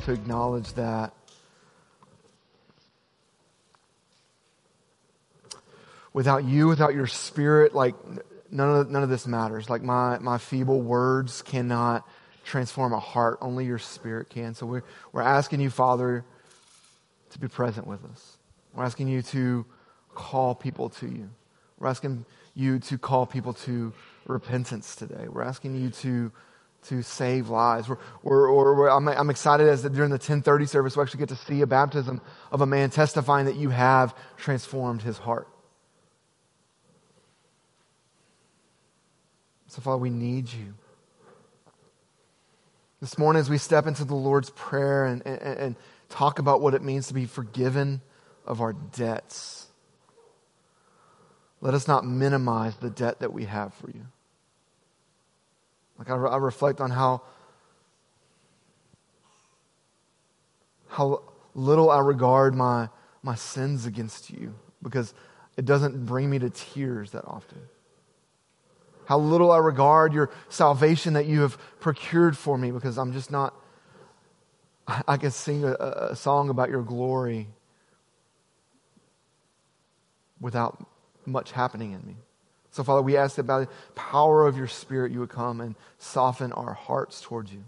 to acknowledge that without you, without your spirit, like none of none of this matters. Like my my feeble words cannot transform a heart. Only your spirit can. So we're we're asking you, Father, to be present with us. We're asking you to call people to you. We're asking you to call people to repentance today. We're asking you to to save lives. We're, we're, we're, I'm, I'm excited as that during the 1030 service we actually get to see a baptism of a man testifying that you have transformed his heart. So, Father, we need you. This morning, as we step into the Lord's Prayer and, and, and talk about what it means to be forgiven of our debts, let us not minimize the debt that we have for you. Like, I, I reflect on how, how little I regard my, my sins against you because it doesn't bring me to tears that often how little I regard your salvation that you have procured for me because I'm just not, I I can sing a, a song about your glory without much happening in me. So, Father, we ask that by the power of your Spirit, you would come and soften our hearts towards you.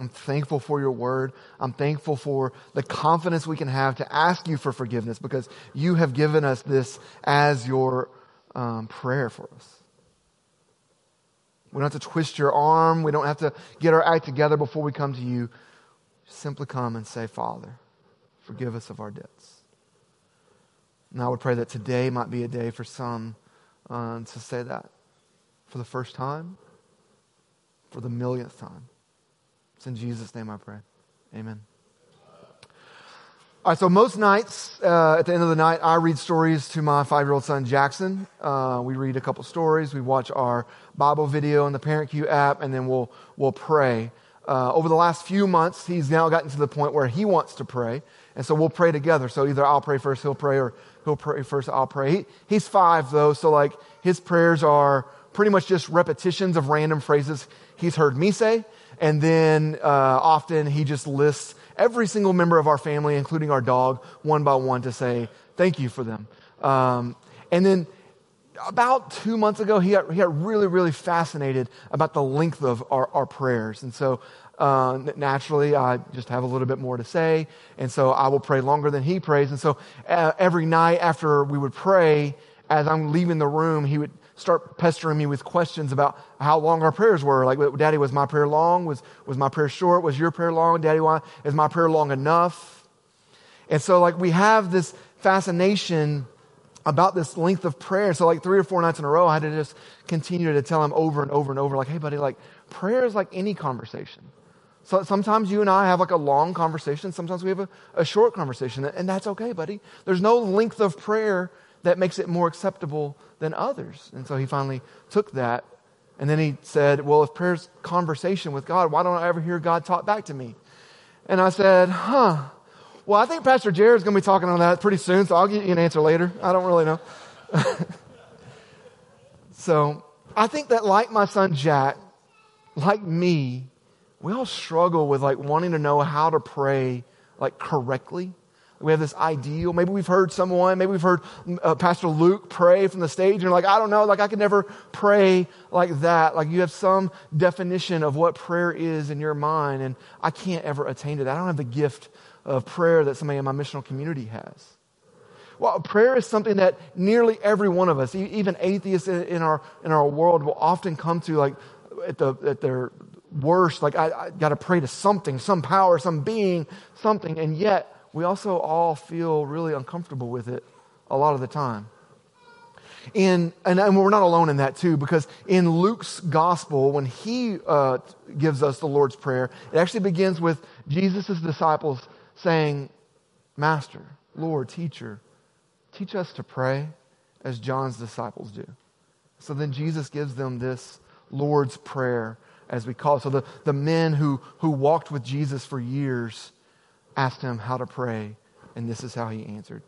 I'm thankful for your word. I'm thankful for the confidence we can have to ask you for forgiveness because you have given us this as your um, prayer for us. We don't have to twist your arm. We don't have to get our act together before we come to you. Simply come and say, Father, forgive us of our debts. And I would pray that today might be a day for some uh, to say that for the first time, for the millionth time. It's in Jesus' name I pray. Amen. All right, so most nights, uh, at the end of the night, I read stories to my five year old son, Jackson. Uh, we read a couple stories. We watch our Bible video on the ParentCue app, and then we'll, we'll pray. Uh, over the last few months, he's now gotten to the point where he wants to pray. And so we'll pray together. So either I'll pray first, he'll pray, or he'll pray first, I'll pray. He, he's five, though, so like his prayers are pretty much just repetitions of random phrases he's heard me say. And then uh, often he just lists every single member of our family, including our dog, one by one to say thank you for them. Um, and then about two months ago, he got, he got really, really fascinated about the length of our, our prayers. And so uh, naturally, I just have a little bit more to say. And so I will pray longer than he prays. And so uh, every night after we would pray, as I'm leaving the room, he would start pestering me with questions about how long our prayers were. Like, Daddy, was my prayer long? Was, was my prayer short? Was your prayer long? Daddy, why is my prayer long enough? And so, like, we have this fascination about this length of prayer. So, like, three or four nights in a row, I had to just continue to tell him over and over and over, like, hey, buddy, like, prayer is like any conversation. So sometimes you and I have like a long conversation. Sometimes we have a, a short conversation, and that's okay, buddy. There's no length of prayer that makes it more acceptable than others. And so he finally took that, and then he said, well, if prayer's conversation with God, why don't I ever hear God talk back to me? And I said, huh. Well, I think Pastor Jared's going to be talking on that pretty soon, so I'll get you an answer later. I don't really know. so I think that, like my son Jack, like me, we all struggle with like wanting to know how to pray like correctly. We have this ideal. Maybe we've heard someone, maybe we've heard uh, Pastor Luke pray from the stage, and you're like, I don't know, like I could never pray like that. Like you have some definition of what prayer is in your mind, and I can't ever attain to that. I don't have the gift of prayer that somebody in my missional community has. Well, prayer is something that nearly every one of us, even atheists in our in our world, will often come to like at the at their worst. Like I, I got to pray to something, some power, some being, something, and yet we also all feel really uncomfortable with it a lot of the time. In, and, and we're not alone in that too, because in Luke's gospel, when he uh, gives us the Lord's Prayer, it actually begins with Jesus' disciples saying, Master, Lord, teacher, teach us to pray as John's disciples do. So then Jesus gives them this Lord's Prayer, as we call it. So the, the men who, who walked with Jesus for years asked him how to pray, and this is how he answered.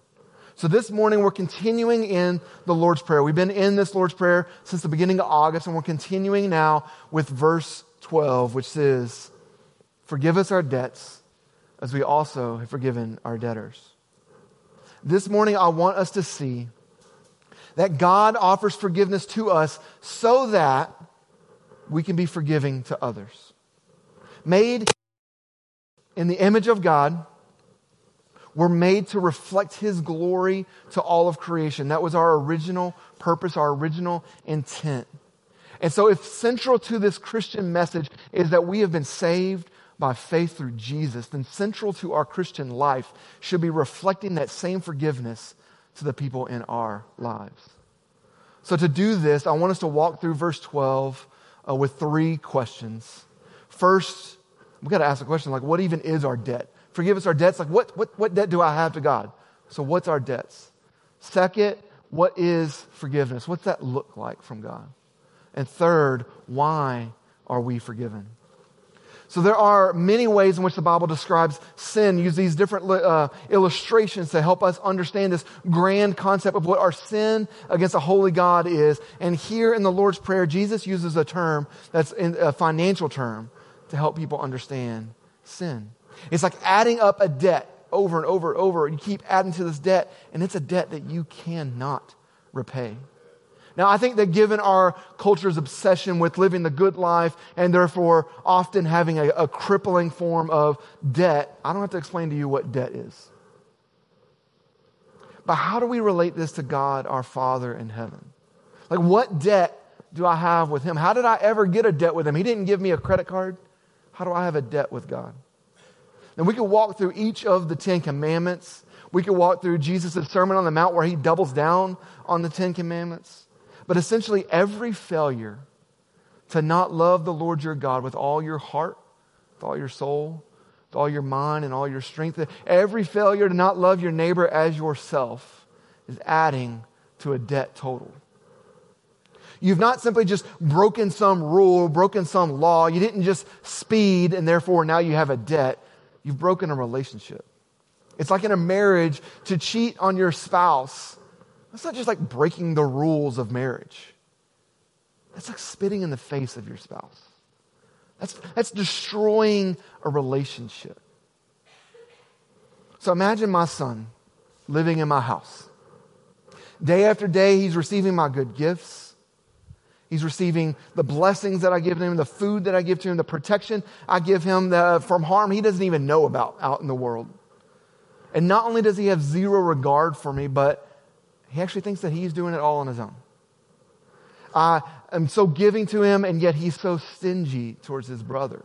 So this morning we're continuing in the Lord's Prayer. We've been in this Lord's Prayer since the beginning of August, and we're continuing now with verse 12, which says, Forgive us our debts as we also have forgiven our debtors. This morning I want us to see that God offers forgiveness to us so that we can be forgiving to others. Made in the image of God, we're made to reflect His glory to all of creation. That was our original purpose, our original intent. And so, if central to this Christian message is that we have been saved by faith through Jesus, then central to our Christian life should be reflecting that same forgiveness to the people in our lives. So, to do this, I want us to walk through verse 12 uh, with three questions. First, we've got to ask the question like, what even is our debt? forgive us our debts. Like, what, what, what debt do I have to God? So, what's our debts? Second, what is forgiveness? What's that look like from God? And third, why are we forgiven? So there are many ways in which the Bible describes sin. Use these different uh, illustrations to help us understand this grand concept of what our sin against a holy God is. And here in the Lord's Prayer, Jesus uses a term that's a financial term to help people understand sin. It's like adding up a debt over and over and over. You keep adding to this debt, and it's a debt that you cannot repay. Now, I think that given our culture's obsession with living the good life and therefore often having a, a, crippling form of debt, I don't have to explain to you what debt is. But how do we relate this to God, our Father in heaven? Like, what debt do I have with Him? How did I ever get a debt with Him? He didn't give me a credit card. How do I have a debt with God? And we could walk through each of the Ten Commandments. We could walk through Jesus' Sermon on the Mount where he doubles down on the Ten Commandments. But essentially, every failure to not love the Lord your God with all your heart, with all your soul, with all your mind, and all your strength, every failure to not love your neighbor as yourself is adding to a debt total. You've not simply just broken some rule, broken some law. You didn't just speed and therefore now you have a debt you've broken a relationship. It's like in a marriage to cheat on your spouse. That's not just like breaking the rules of marriage. That's like spitting in the face of your spouse. That's, that's destroying a relationship. So imagine my son living in my house. Day after day, he's receiving my good gifts. He's receiving the blessings that I give him, the food that I give to him, the protection I give him the, from harm he doesn't even know about out in the world. And not only does he have zero regard for me, but he actually thinks that he's doing it all on his own. I am so giving to him, and yet he's so stingy towards his brother.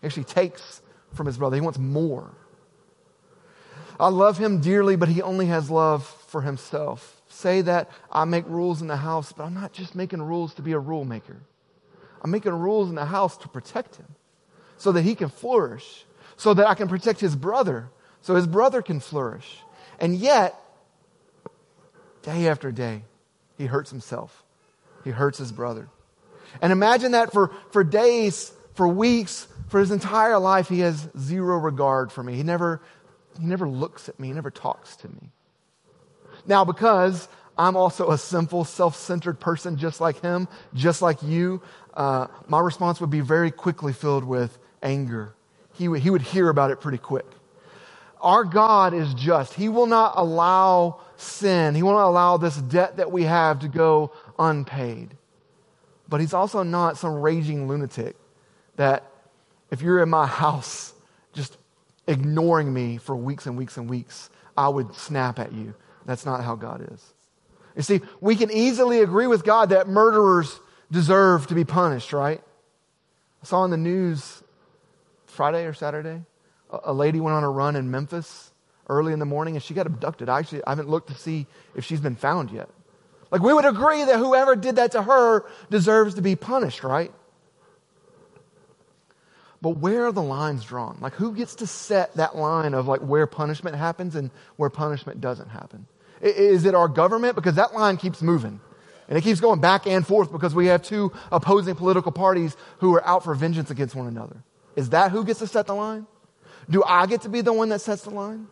He actually takes from his brother, he wants more. I love him dearly, but he only has love for himself say that I make rules in the house, but I'm not just making rules to be a rule maker. I'm making rules in the house to protect him so that he can flourish, so that I can protect his brother, so his brother can flourish. And yet, day after day, he hurts himself. He hurts his brother. And imagine that for, for days, for weeks, for his entire life, he has zero regard for me. He never, he never looks at me, he never talks to me. Now, because I'm also a simple, self centered person just like him, just like you, uh, my response would be very quickly filled with anger. He, w- he would hear about it pretty quick. Our God is just. He will not allow sin, He not allow this debt that we have to go unpaid. But He's also not some raging lunatic that if you're in my house just ignoring me for weeks and weeks and weeks, I would snap at you that's not how God is. You see, we can easily agree with God that murderers deserve to be punished, right? I saw in the news Friday or Saturday, a lady went on a run in Memphis early in the morning and she got abducted. I actually I haven't looked to see if she's been found yet. Like we would agree that whoever did that to her deserves to be punished, right? But where are the lines drawn? Like who gets to set that line of like where punishment happens and where punishment doesn't happen? Is it our government? Because that line keeps moving. And it keeps going back and forth because we have two opposing political parties who are out for vengeance against one another. Is that who gets to set the line? Do I get to be the one that sets the line?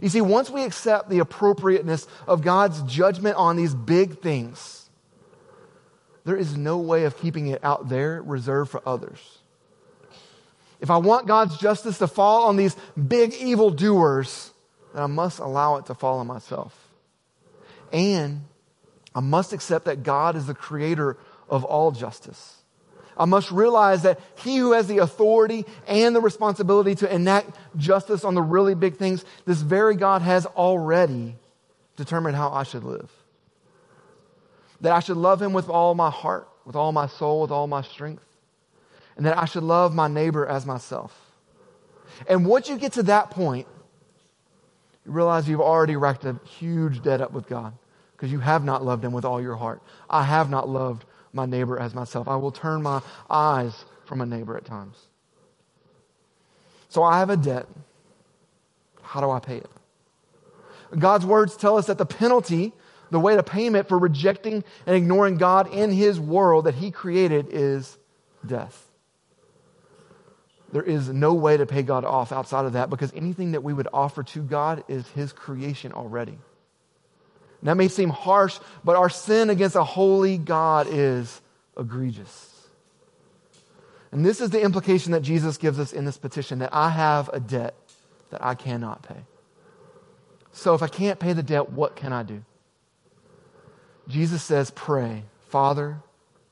You see, once we accept the appropriateness of God's judgment on these big things, there is no way of keeping it out there reserved for others. If I want God's justice to fall on these big evil doers, then I must allow it to fall on myself. And I must accept that God is the creator of all justice. I must realize that he who has the authority and the responsibility to enact justice on the really big things, this very God has already determined how I should live. That I should love him with all my heart, with all my soul, with all my strength. And that I should love my neighbor as myself. And once you get to that point, you realize you've already racked a huge debt up with God because you have not loved him with all your heart. I have not loved my neighbor as myself. I will turn my eyes from a neighbor at times. So I have a debt. How do I pay it? God's words tell us that the penalty, the way to payment for rejecting and ignoring God in his world that he created is death. There is no way to pay God off outside of that because anything that we would offer to God is his creation already. That may seem harsh, but our sin against a holy God is egregious. And this is the implication that Jesus gives us in this petition that I have a debt that I cannot pay. So if I can't pay the debt, what can I do? Jesus says, Pray, Father,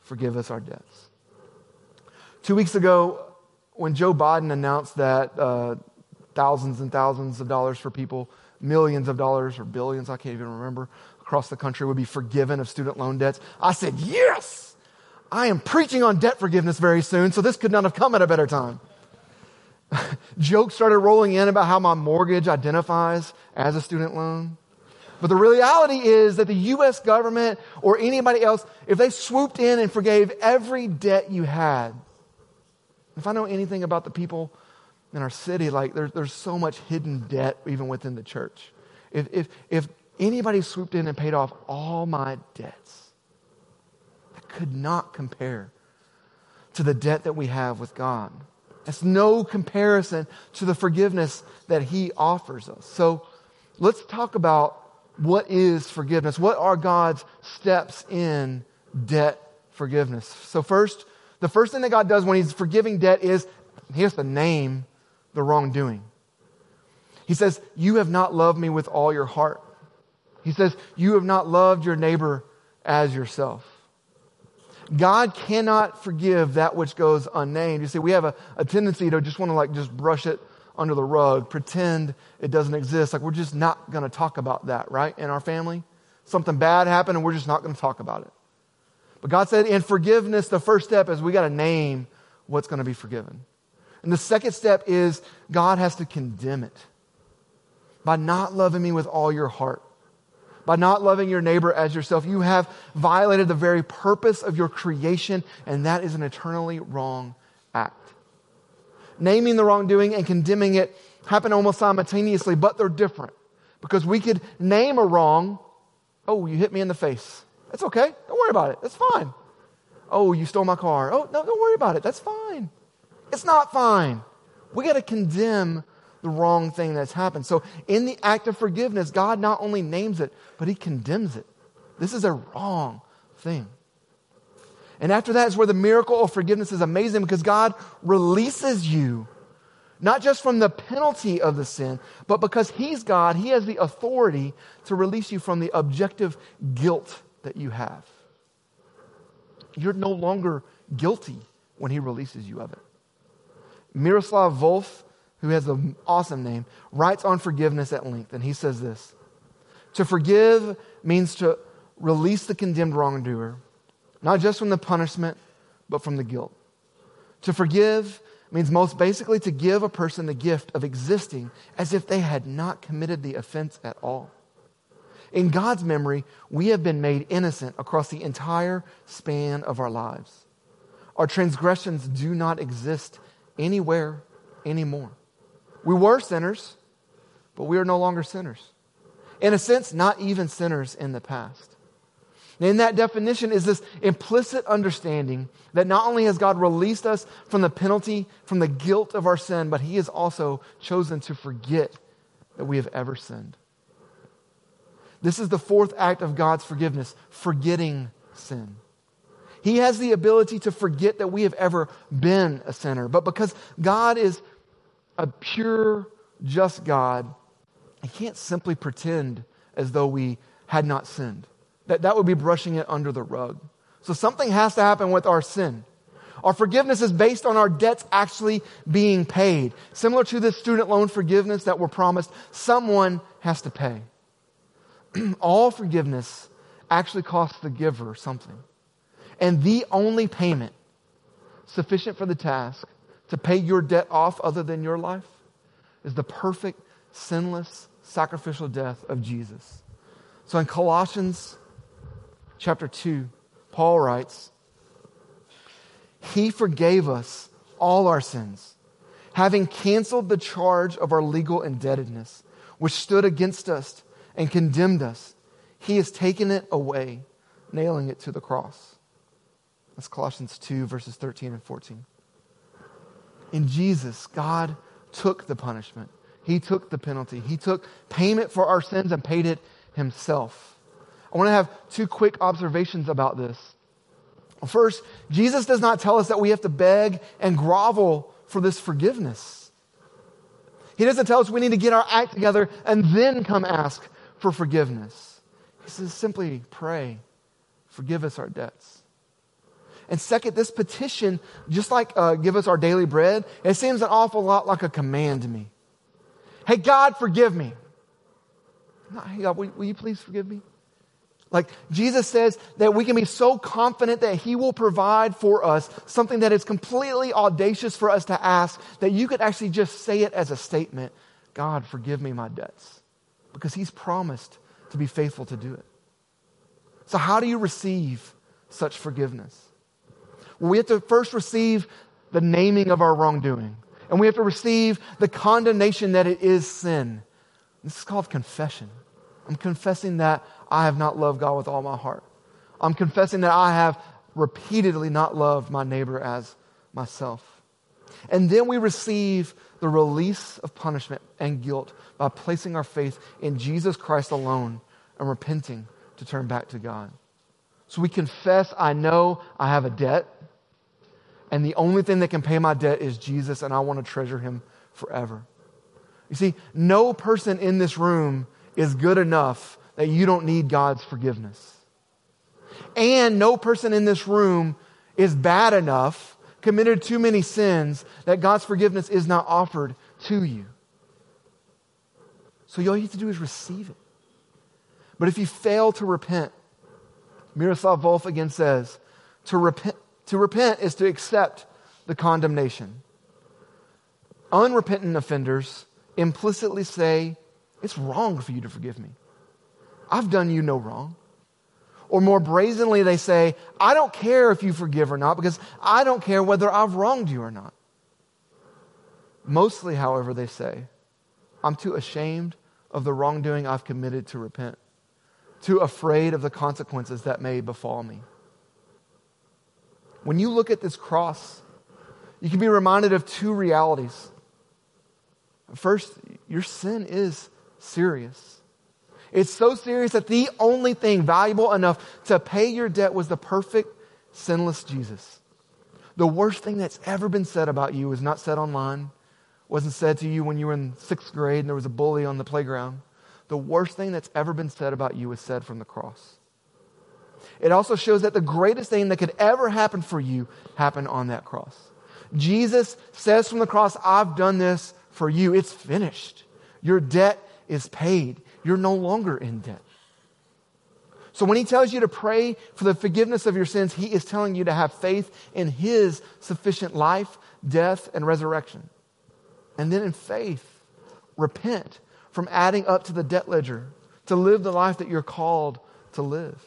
forgive us our debts. Two weeks ago, when Joe Biden announced that uh, thousands and thousands of dollars for people millions of dollars or billions, I can't even remember, across the country would be forgiven of student loan debts. I said, Yes! I am preaching on debt forgiveness very soon, so this could not have come at a better time. Jokes started rolling in about how my mortgage identifies as a student loan. But the reality is that the U.S. government or anybody else, if they swooped in and forgave every debt you had, if I know anything about the people in our city, like there's, there's so much hidden debt even within the church. If, if, if anybody swooped in and paid off all my debts, that could not compare to the debt that we have with God. It's no comparison to the forgiveness that He offers us. So let's talk about what is forgiveness. What are God's steps in debt forgiveness? So, first, the first thing that God does when He's forgiving debt is He has name the wrongdoing. He says, You have not loved me with all your heart. He says, You have not loved your neighbor as yourself. God cannot forgive that which goes unnamed. You see, we have a, a tendency to just want to like just brush it under the rug, pretend it doesn't exist. Like we're just not going to talk about that, right? In our family. Something bad happened and we're just not going to talk about it. But God said in forgiveness, the first step is we got to name what's going to be forgiven. And the second step is God has to condemn it by not loving me with all your heart, by not loving your neighbor as yourself. You have violated the very purpose of your creation, and that is an eternally wrong act. Naming the wrongdoing and condemning it happen almost simultaneously, but they're different. Because we could name a wrong. Oh, you hit me in the face. That's okay. Don't worry about it. That's fine. Oh, you stole my car. Oh, no, don't worry about it. That's fine. It's not fine. We got to condemn the wrong thing that's happened. So, in the act of forgiveness, God not only names it, but He condemns it. This is a wrong thing. And after that is where the miracle of forgiveness is amazing because God releases you, not just from the penalty of the sin, but because He's God, He has the authority to release you from the objective guilt that you have. You're no longer guilty when He releases you of it. Miroslav Volf, who has an awesome name, writes on forgiveness at length, and he says this To forgive means to release the condemned wrongdoer, not just from the punishment, but from the guilt. To forgive means most basically to give a person the gift of existing as if they had not committed the offense at all. In God's memory, we have been made innocent across the entire span of our lives. Our transgressions do not exist anywhere anymore. We were sinners, but we are no longer sinners. In a sense, not even sinners in the past. in that definition is this implicit understanding that not only has God released us from the penalty, from the guilt of our sin, but He has also chosen to forget that we have ever sinned. This is the fourth act of God's forgiveness forgetting sin. He has the ability to forget that we have ever been a sinner. But because God is a pure, just God, He can't simply pretend as though we had not sinned. That, that would be brushing it under the rug. So something has to happen with our sin. Our forgiveness is based on our debts actually being paid. Similar to the student loan forgiveness that we're promised, someone has to pay. All forgiveness actually costs the giver something. And the only payment sufficient for the task to pay your debt off other than your life is the perfect, sinless, sacrificial death of Jesus. So in Colossians chapter 2, Paul writes, He forgave us all our sins, having canceled the charge of our legal indebtedness, which stood against us and condemned us. He has taken it away, nailing it to the cross. That's Colossians 2, verses 13 and 14. In Jesus, God took the punishment. He took the penalty. He took payment for our sins and paid it himself. I want to have two quick observations about this. First, Jesus does not tell us that we have to beg and grovel for this forgiveness. He doesn't tell us we need to get our act together and then come ask for forgiveness. He says simply pray, forgive us our debts. And second, this petition, just like uh, give us our daily bread, it seems an awful lot like a command to me. Hey, God, forgive me. hey, God, will, will you please forgive me? Like Jesus says that we can be so confident that He will provide for us something that is completely audacious for us to ask that you could actually just say it as a statement God, forgive me my debts. Because He's promised to be faithful to do it. So, how do you receive such forgiveness? We have to first receive the naming of our wrongdoing, and we have to receive the condemnation that it is sin. This is called confession. I'm confessing that I have not loved God with all my heart. I'm confessing that I have repeatedly not loved my neighbor as myself. And then we receive the release of punishment and guilt by placing our faith in Jesus Christ alone and repenting to turn back to God. So we confess, I know I have a debt. And the only thing that can pay my debt is Jesus, and I want to treasure him forever. You see, no person in this room is good enough that you don't need God's forgiveness. And no person in this room is bad enough, committed too many sins, that God's forgiveness is not offered to you. So all you have to do is receive it. But if you fail to repent, Miroslav Volf again says, to repent, to repent is to accept the condemnation. Unrepentant offenders implicitly say, It's wrong for you to forgive me. I've done you no wrong. Or more brazenly, they say, I don't care if you forgive or not because I don't care whether I've wronged you or not. Mostly, however, they say, I'm too ashamed of the wrongdoing I've committed to repent, too afraid of the consequences that may befall me. When you look at this cross, you can be reminded of two realities. First, your sin is serious. It's so serious that the only thing valuable enough to pay your debt was the perfect, sinless Jesus. The worst thing that's ever been said about you was not said online, wasn't said to you when you were in sixth grade and there was a bully on the playground. The worst thing that's ever been said about you was said from the cross. It also shows that the greatest thing that could ever happen for you happened on that cross. Jesus says from the cross, I've done this for you. It's finished. Your debt is paid. You're no longer in debt. So when he tells you to pray for the forgiveness of your sins, he is telling you to have faith in his sufficient life, death, and resurrection. And then in faith, repent from adding up to the debt ledger, to live the life that you're called to live.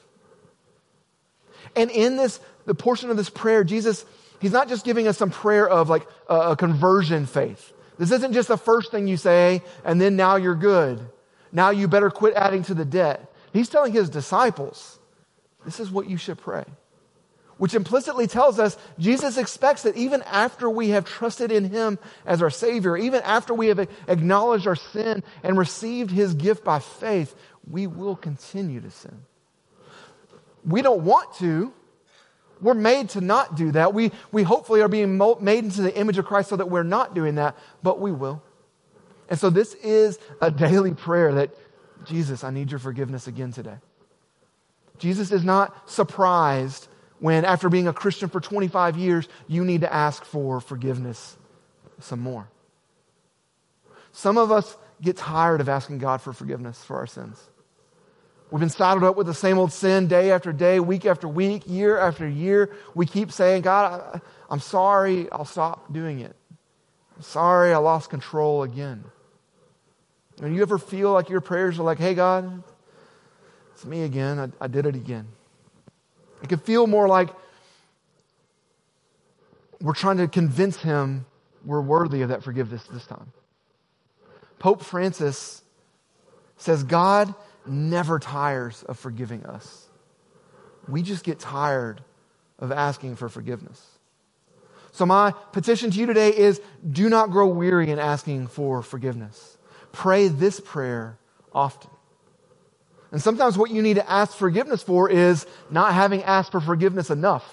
And in this, the portion of this prayer, Jesus, he's not just giving us some prayer of like a conversion faith. This isn't just the first thing you say and then now you're good. Now you better quit adding to the debt. He's telling his disciples, this is what you should pray. Which implicitly tells us Jesus expects that even after we have trusted in him as our Savior, even after we have acknowledged our sin and received his gift by faith, we will continue to sin. We don't want to. We're made to not do that. We, we hopefully are being made into the image of Christ so that we're not doing that, but we will. And so this is a daily prayer that, Jesus, I need your forgiveness again today. Jesus is not surprised when, after being a Christian for 25 years, you need to ask for forgiveness some more. Some of us get tired of asking God for forgiveness for our sins. We've been saddled up with the same old sin day after day, week after week, year after year. We keep saying, God, I, am sorry, I'll stop doing it. I'm sorry, I lost control again. And you ever feel like your prayers are like, hey, God, it's me again. I, I did it again. It could feel more like we're trying to convince him we're worthy of that forgiveness this time. Pope Francis says God never tires of forgiving us. We just get tired of asking for forgiveness. So, my petition to you today is do not grow weary in asking for forgiveness. Pray this prayer often. And sometimes what you need to ask forgiveness for is not having asked for forgiveness enough.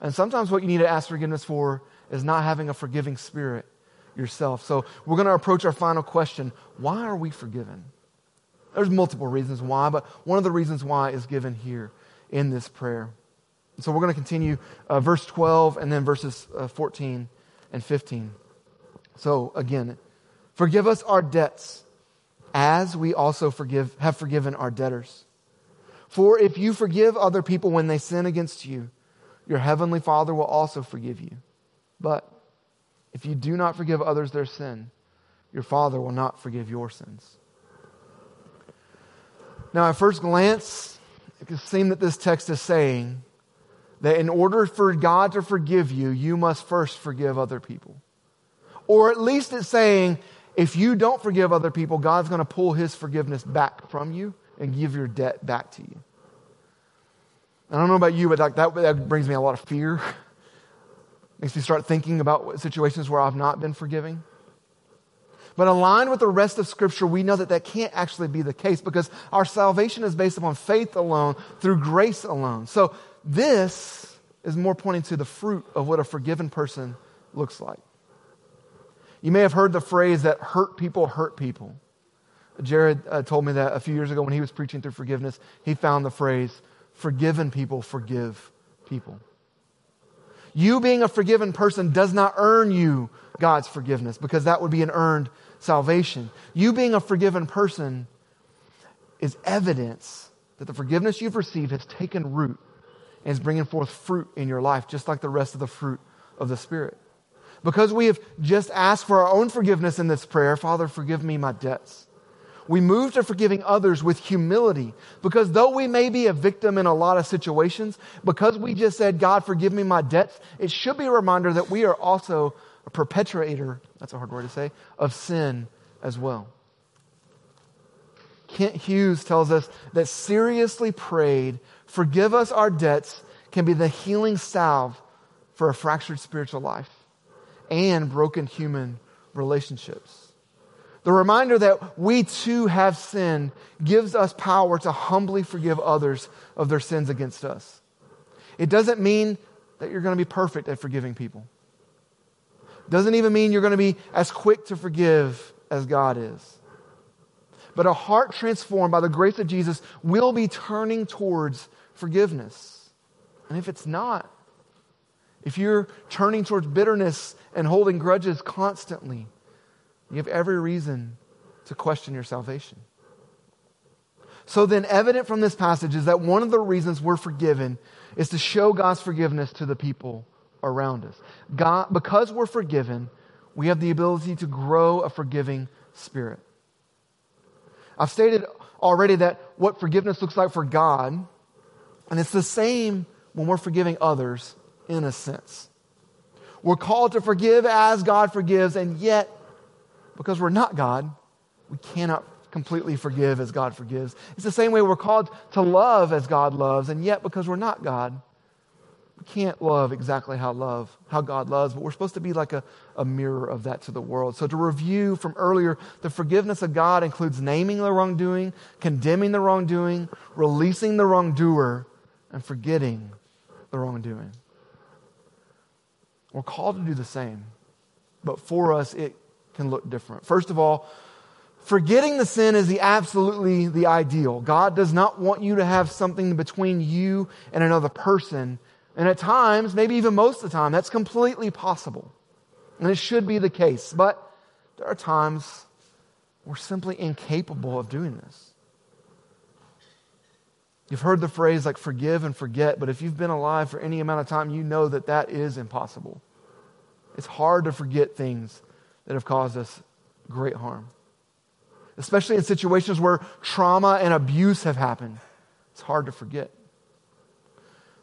And sometimes what you need to ask forgiveness for is not having a forgiving spirit yourself. So we're going to approach our final question why are we forgiven? There's multiple reasons why, but one of the reasons why is given here in this prayer. So we're going to continue uh, verse 12 and then verses uh, 14 and 15. So again, forgive us our debts as we also forgive, have forgiven our debtors. For if you forgive other people when they sin against you, your heavenly Father will also forgive you. But if you do not forgive others their sin, your Father will not forgive your sins. Now, at first glance, it can seem that this text is saying that in order for God to forgive you, you must first forgive other people. Or at least it's saying if you don't forgive other people, God's going to pull his forgiveness back from you and give your debt back to you. I don't know about you, but that, that brings me a lot of fear. Makes me start thinking about situations where I've not been forgiving. But aligned with the rest of Scripture, we know that that can't actually be the case because our salvation is based upon faith alone, through grace alone. So this is more pointing to the fruit of what a forgiven person looks like. You may have heard the phrase that hurt people hurt people. Jared uh, told me that a few years ago when he was preaching through forgiveness. He found the phrase, forgiven people forgive people. You being a forgiven person does not earn you God's forgiveness because that would be an earned salvation. You being a forgiven person is evidence that the forgiveness you've received has taken root and is bringing forth fruit in your life, just like the rest of the fruit of the Spirit. Because we have just asked for our own forgiveness in this prayer, Father, forgive me my debts. We move to forgiving others with humility because though we may be a victim in a lot of situations, because we just said, God, forgive me my debts, it should be a reminder that we are also a perpetrator, that's a hard word to say, of sin as well. Kent Hughes tells us that seriously prayed, forgive us our debts, can be the healing salve for a fractured spiritual life and broken human relationships. The reminder that we too have sinned gives us power to humbly forgive others of their sins against us. It doesn't mean that you're going to be perfect at forgiving people. Doesn't even mean you're going to be as quick to forgive as God is. But a heart transformed by the grace of Jesus will be turning towards forgiveness. And if it's not, if you're turning towards bitterness and holding grudges constantly, you have every reason to question your salvation. So, then, evident from this passage is that one of the reasons we're forgiven is to show God's forgiveness to the people around us. God, because we're forgiven, we have the ability to grow a forgiving spirit. I've stated already that what forgiveness looks like for God, and it's the same when we're forgiving others in a sense. We're called to forgive as God forgives, and yet, because we're not God, we cannot completely forgive as God forgives. It's the same way we're called to love as God loves, and yet, because we're not God, we can't love exactly how love how God loves, but we're supposed to be like a, a mirror of that to the world. So to review from earlier, the forgiveness of God includes naming the wrongdoing, condemning the wrongdoing, releasing the wrongdoer, and forgetting the wrongdoing. We're called to do the same, but for us it can look different. First of all, forgetting the sin is the absolutely the ideal. God does not want you to have something between you and another person and at times, maybe even most of the time, that's completely possible. And it should be the case. But there are times we're simply incapable of doing this. You've heard the phrase like forgive and forget, but if you've been alive for any amount of time, you know that that is impossible. It's hard to forget things that have caused us great harm, especially in situations where trauma and abuse have happened. It's hard to forget.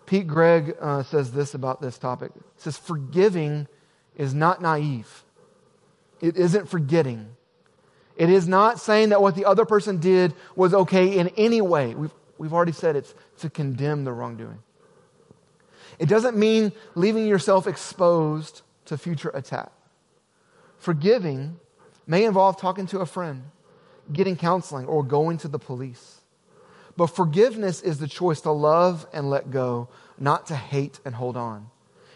Pete Greig uh, says this about this topic. He says, Forgiving is not naive, it isn't forgetting. It is not saying that what the other person did was okay in any way. We've, we've already said it's to condemn the wrongdoing. It doesn't mean leaving yourself exposed to future attack. Forgiving may involve talking to a friend, getting counseling, or going to the police. But forgiveness is the choice to love and let go, not to hate and hold on.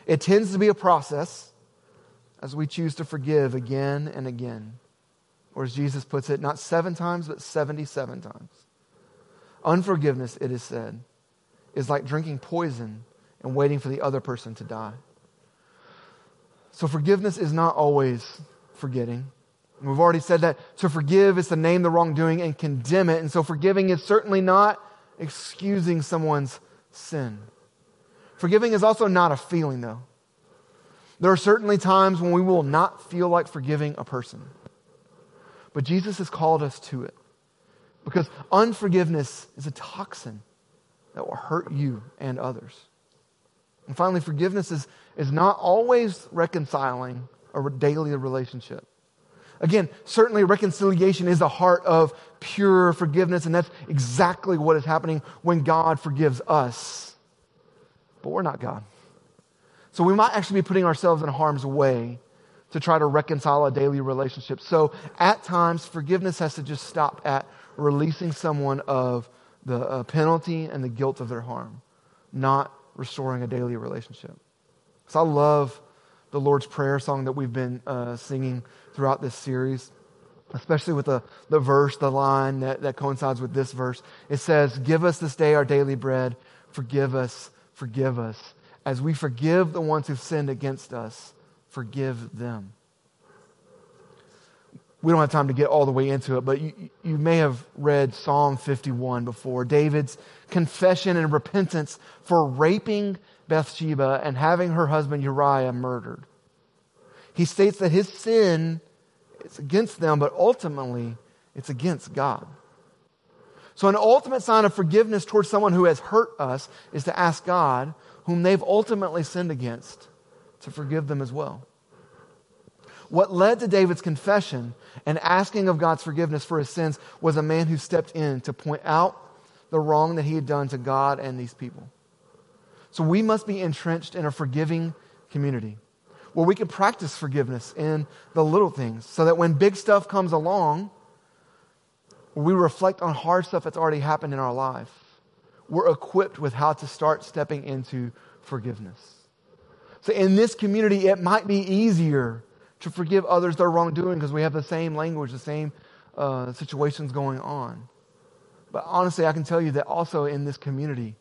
It tends to be a process as we choose to forgive again and again. Or as Jesus puts it, not seven times, but 77 times. Unforgiveness, it is said, is like drinking poison and waiting for the other person to die. So forgiveness is not always forgetting. We've already said that to forgive is to name the wrongdoing and condemn it. And so forgiving is certainly not excusing someone's sin. Forgiving is also not a feeling, though. There are certainly times when we will not feel like forgiving a person. But Jesus has called us to it. Because unforgiveness is a toxin that will hurt you and others. And finally, forgiveness is, is not always reconciling a daily relationship. Again, certainly reconciliation is the heart of pure forgiveness, and that's exactly what is happening when God forgives us. But we're not God. So we might actually be putting ourselves in harm's way to try to reconcile a daily relationship. So at times, forgiveness has to just stop at releasing someone of the uh, penalty and the guilt of their harm, not restoring a daily relationship. So I love the Lord's Prayer song that we've been uh, singing throughout this series, especially with the, the verse, the line that, that coincides with this verse. It says, Give us this day our daily bread. Forgive us, forgive us. As we forgive the ones who've sinned against us, forgive them. We don't have time to get all the way into it, but you, you may have read Psalm 51 before. David's confession and repentance for raping Bathsheba and having her husband Uriah murdered. He states that his sin is against them, but ultimately it's against God. So, an ultimate sign of forgiveness towards someone who has hurt us is to ask God, whom they've ultimately sinned against, to forgive them as well. What led to David's confession and asking of God's forgiveness for his sins was a man who stepped in to point out the wrong that he had done to God and these people. So, we must be entrenched in a forgiving community where we can practice forgiveness in the little things so that when big stuff comes along, we reflect on hard stuff that's already happened in our life. We're equipped with how to start stepping into forgiveness. So, in this community, it might be easier to forgive others their wrongdoing because we have the same language, the same uh, situations going on. But honestly, I can tell you that also in this community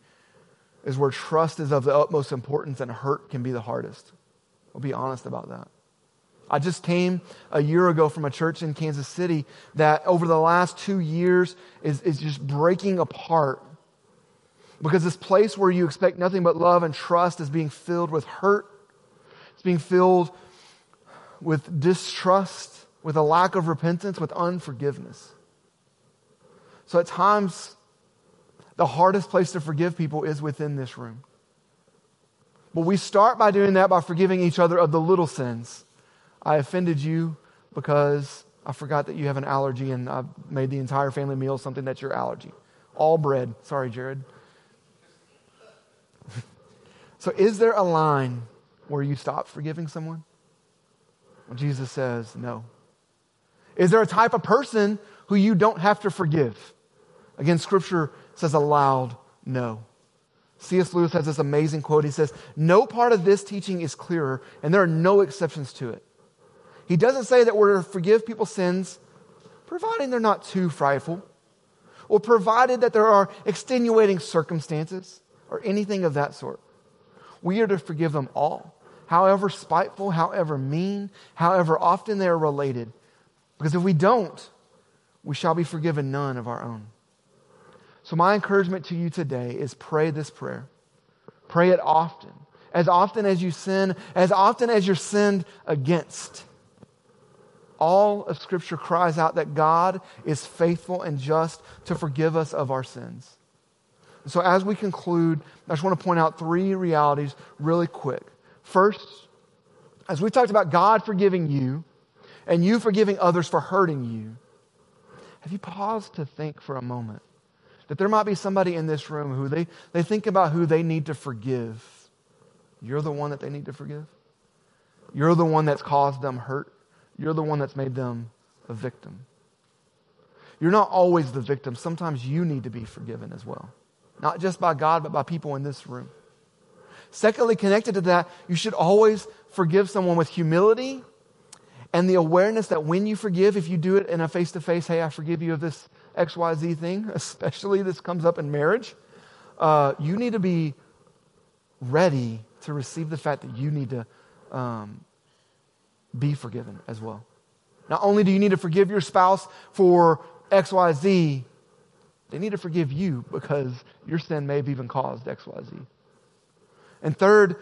is where trust is of the utmost importance and hurt can be the hardest. I'll be honest about that. I just came a year ago from a church in Kansas City that over the last two years is, is just breaking apart. Because this place where you expect nothing but love and trust is being filled with hurt, it's being filled with distrust, with a lack of repentance, with unforgiveness. So at times, the hardest place to forgive people is within this room. But we start by doing that by forgiving each other of the little sins. I offended you because I forgot that you have an allergy and I made the entire family meal something that's your allergy. All bread. Sorry, Jared. so, is there a line where you stop forgiving someone? Jesus says no. Is there a type of person who you don't have to forgive? Again, Scripture says a loud no. C.S. Lewis has this amazing quote. He says, No part of this teaching is clearer, and there are no exceptions to it. He doesn't say that we're to forgive people's sins, providing they're not too frightful, or provided that there are extenuating circumstances, or anything of that sort. We are to forgive them all, however spiteful, however mean, however often they are related. Because if we don't, we shall be forgiven none of our own. So, my encouragement to you today is pray this prayer. Pray it often. As often as you sin, as often as you're sinned against. All of Scripture cries out that God is faithful and just to forgive us of our sins. So, as we conclude, I just want to point out three realities really quick. First, as we talked about God forgiving you and you forgiving others for hurting you, have you paused to think for a moment that there might be somebody in this room who they, they think about who they need to forgive. You're the one that they need to forgive. You're the one that's caused them hurt. You're the one that's made them a victim. You're not always the victim. Sometimes you need to be forgiven as well. Not just by God, but by people in this room. Secondly, connected to that, you should always forgive someone with humility and the awareness that when you forgive, if you do it in a face to face, hey, I forgive you of this XYZ thing, especially this comes up in marriage, uh, you need to be ready to receive the fact that you need to um, be forgiven as well. Not only do you need to forgive your spouse for XYZ, they need to forgive you because your sin may have even caused XYZ. And third,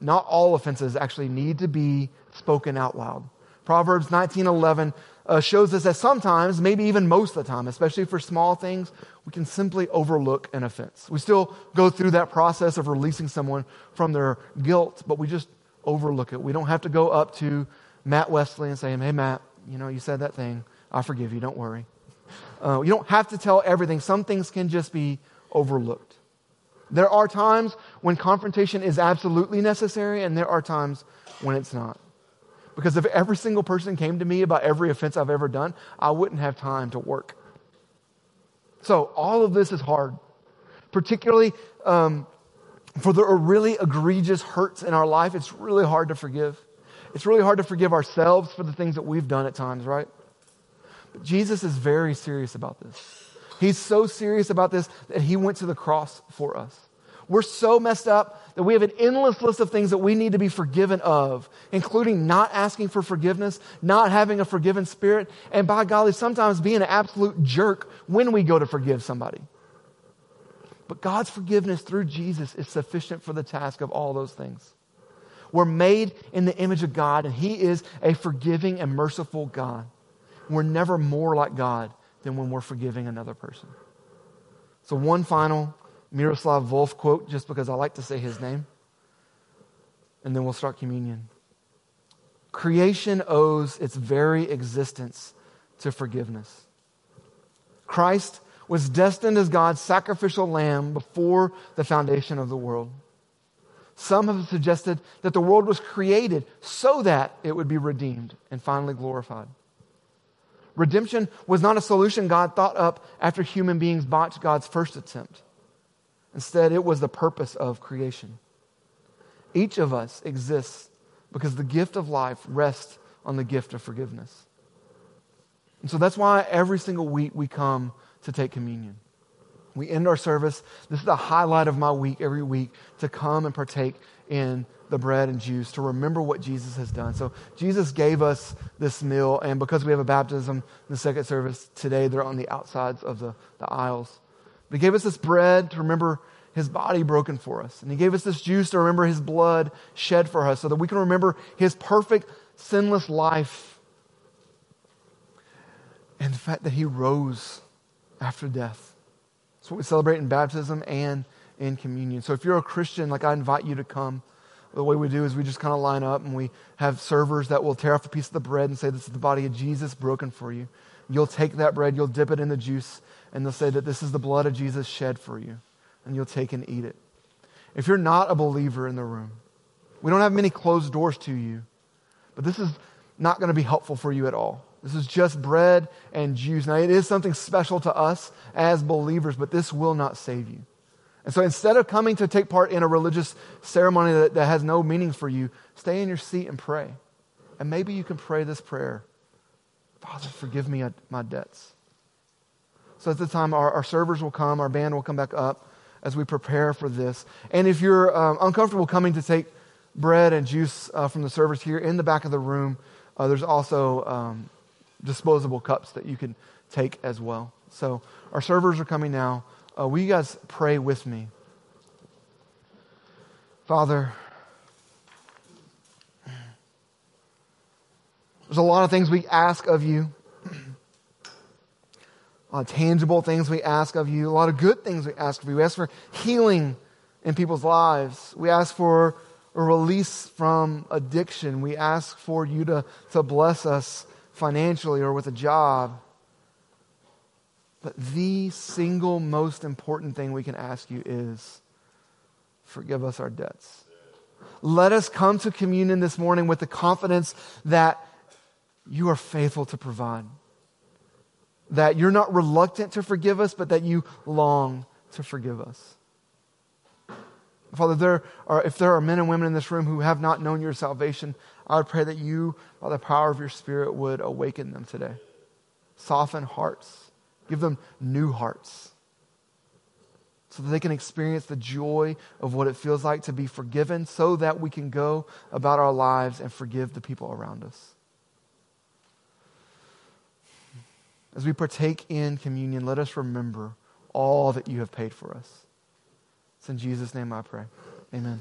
not all offenses actually need to be spoken out loud. Proverbs 19:11 uh, shows us that sometimes, maybe even most of the time, especially for small things, we can simply overlook an offense. We still go through that process of releasing someone from their guilt, but we just overlook it. We don't have to go up to Matt Wesley and say, "Hey, Matt, you know, you said that thing. I forgive you. Don't worry." Uh, you don't have to tell everything. Some things can just be overlooked. There are times when confrontation is absolutely necessary, and there are times when it's not. Because if every single person came to me about every offense I've ever done, I wouldn't have time to work. So all of this is hard, particularly um, for the really egregious hurts in our life. It's really hard to forgive. It's really hard to forgive ourselves for the things that we've done at times, right? But Jesus is very serious about this. He's so serious about this that he went to the cross for us. We're so messed up that we have an endless list of things that we need to be forgiven of, including not asking for forgiveness, not having a forgiven spirit, and by golly, sometimes being an absolute jerk when we go to forgive somebody. But God's forgiveness through Jesus is sufficient for the task of all those things. We're made in the image of God, and He is a forgiving and merciful God. We're never more like God than when we're forgiving another person. So, one final Miroslav Volf quote just because I like to say his name. And then we'll start communion. Creation owes its very existence to forgiveness. Christ was destined as God's sacrificial lamb before the foundation of the world. Some have suggested that the world was created so that it would be redeemed and finally glorified. Redemption was not a solution God thought up after human beings botched God's first attempt. Instead, it was the purpose of creation. Each of us exists because the gift of life rests on the gift of forgiveness. And so that's why every single week we come to take communion. We end our service. This is the highlight of my week every week to come and partake in the bread and juice to remember what Jesus has done. So Jesus gave us this meal, and because we have a baptism in the second service today, they're on the outsides of the, the aisles. But he gave us this bread to remember his body broken for us. And he gave us this juice to remember his blood shed for us so that we can remember his perfect, sinless life. And the fact that he rose after death. It's what we celebrate in baptism and in communion. So if you're a Christian, like I invite you to come. The way we do is we just kind of line up and we have servers that will tear off a piece of the bread and say, This is the body of Jesus broken for you. You'll take that bread, you'll dip it in the juice, and they'll say that this is the blood of Jesus shed for you. And you'll take and eat it. If you're not a believer in the room, we don't have many closed doors to you, but this is not going to be helpful for you at all. This is just bread and juice. Now, it is something special to us as believers, but this will not save you. And so instead of coming to take part in a religious ceremony that, that has no meaning for you, stay in your seat and pray. And maybe you can pray this prayer Father, forgive me my debts. So at the time, our, our servers will come, our band will come back up as we prepare for this. And if you're um, uncomfortable coming to take bread and juice uh, from the servers here in the back of the room, uh, there's also um, disposable cups that you can take as well. So our servers are coming now. Uh, will you guys pray with me? Father, there's a lot of things we ask of you, a lot of tangible things we ask of you, a lot of good things we ask of you. We ask for healing in people's lives. We ask for a release from addiction. We ask for you to, to bless us financially or with a job. But the single most important thing we can ask you is forgive us our debts. Let us come to communion this morning with the confidence that you are faithful to provide. That you're not reluctant to forgive us, but that you long to forgive us. Father, there are, if there are men and women in this room who have not known your salvation, I would pray that you, by the power of your Spirit, would awaken them today. Soften hearts. Give them new hearts so that they can experience the joy of what it feels like to be forgiven, so that we can go about our lives and forgive the people around us. As we partake in communion, let us remember all that you have paid for us. It's in Jesus' name I pray. Amen.